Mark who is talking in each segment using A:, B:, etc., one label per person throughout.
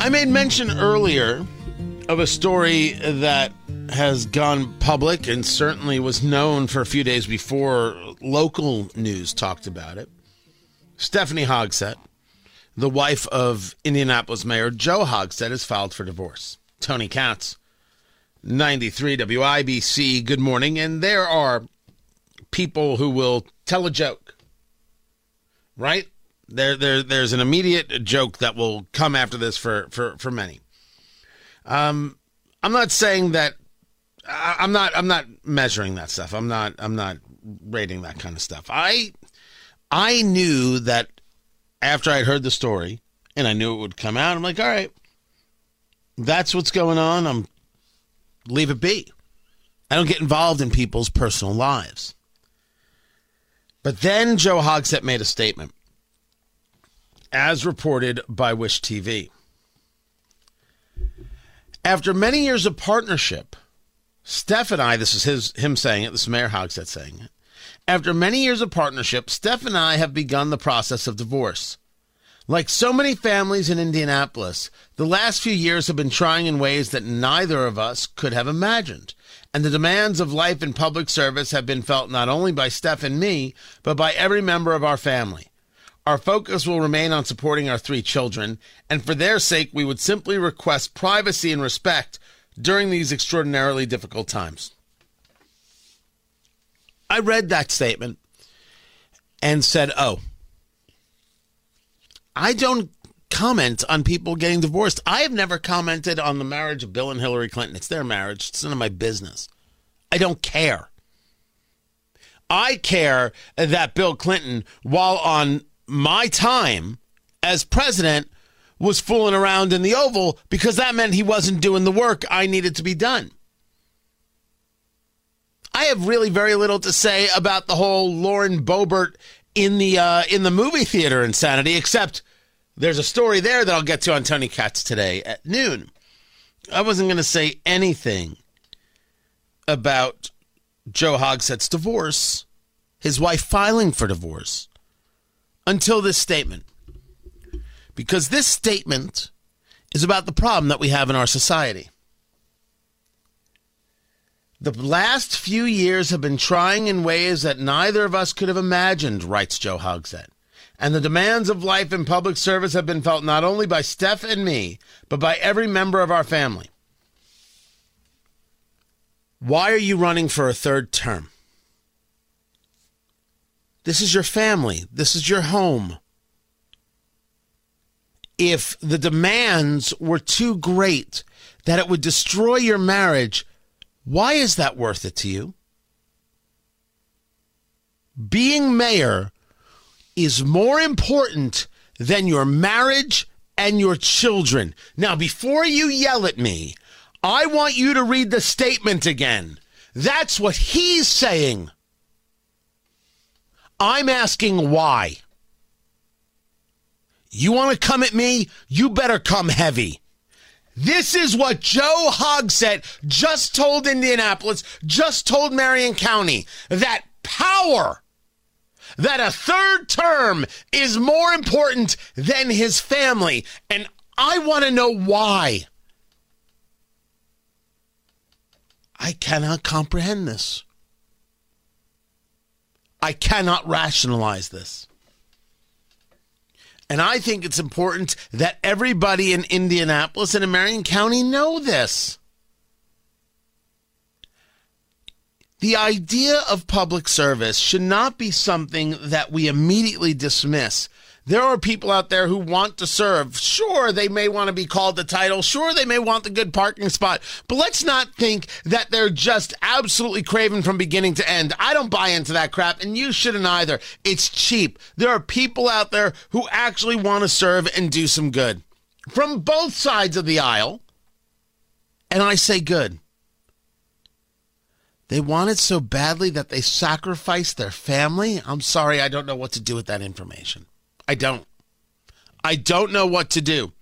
A: I made mention earlier of a story that has gone public and certainly was known for a few days before local news talked about it. Stephanie Hogsett, the wife of Indianapolis Mayor Joe Hogsett, has filed for divorce. Tony Katz, 93 WIBC, good morning. And there are people who will tell a joke, right? There, there, there's an immediate joke that will come after this for for for many. Um, I'm not saying that. I'm not. I'm not measuring that stuff. I'm not. I'm not rating that kind of stuff. I, I knew that after I'd heard the story and I knew it would come out. I'm like, all right, that's what's going on. I'm leave it be. I don't get involved in people's personal lives. But then Joe Hogsett made a statement as reported by Wish TV. After many years of partnership, Steph and I, this is his him saying it, this is Mayor Hogsett saying it. After many years of partnership, Steph and I have begun the process of divorce. Like so many families in Indianapolis, the last few years have been trying in ways that neither of us could have imagined. And the demands of life and public service have been felt not only by Steph and me, but by every member of our family. Our focus will remain on supporting our three children, and for their sake, we would simply request privacy and respect during these extraordinarily difficult times. I read that statement and said, Oh, I don't comment on people getting divorced. I have never commented on the marriage of Bill and Hillary Clinton. It's their marriage, it's none of my business. I don't care. I care that Bill Clinton, while on my time as president was fooling around in the Oval because that meant he wasn't doing the work I needed to be done. I have really very little to say about the whole Lauren Boebert in the uh, in the movie theater insanity, except there's a story there that I'll get to on Tony Katz today at noon. I wasn't going to say anything about Joe Hogsett's divorce, his wife filing for divorce until this statement. Because this statement is about the problem that we have in our society. The last few years have been trying in ways that neither of us could have imagined, writes Joe Hogsett. And the demands of life in public service have been felt not only by Steph and me, but by every member of our family. Why are you running for a third term? This is your family. This is your home. If the demands were too great that it would destroy your marriage, why is that worth it to you? Being mayor is more important than your marriage and your children. Now, before you yell at me, I want you to read the statement again. That's what he's saying. I'm asking why. You want to come at me? You better come heavy. This is what Joe Hogsett just told Indianapolis, just told Marion County that power, that a third term is more important than his family. And I want to know why. I cannot comprehend this. I cannot rationalize this. And I think it's important that everybody in Indianapolis and in Marion County know this. The idea of public service should not be something that we immediately dismiss There are people out there who want to serve. Sure, they may want to be called the title. Sure, they may want the good parking spot. But let's not think that they're just absolutely craven from beginning to end. I don't buy into that crap, and you shouldn't either. It's cheap. There are people out there who actually want to serve and do some good from both sides of the aisle. And I say good. They want it so badly that they sacrificed their family. I'm sorry, I don't know what to do with that information. I don't. I don't know what to do.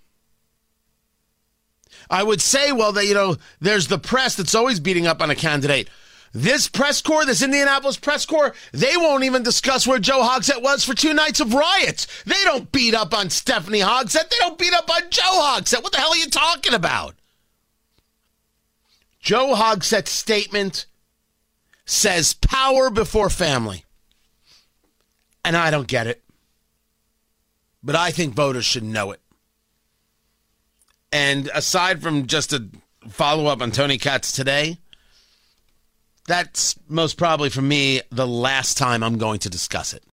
A: I would say, well, that you know, there's the press that's always beating up on a candidate. This press corps, this Indianapolis press corps, they won't even discuss where Joe Hogsett was for two nights of riots. They don't beat up on Stephanie Hogsett. They don't beat up on Joe Hogsett. What the hell are you talking about? Joe Hogsett's statement says power before family. And I don't get it. But I think voters should know it. And aside from just a follow up on Tony Katz today, that's most probably for me the last time I'm going to discuss it.